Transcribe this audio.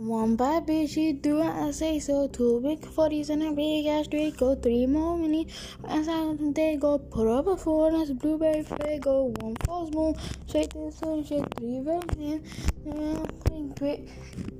One bad bitch, she do what I say so. Two big 40s and a big ass go Three more mini. and I they go put up a four. and That's blueberry go One false moon. Straight to the sun. Shit. Three versions. playing quick.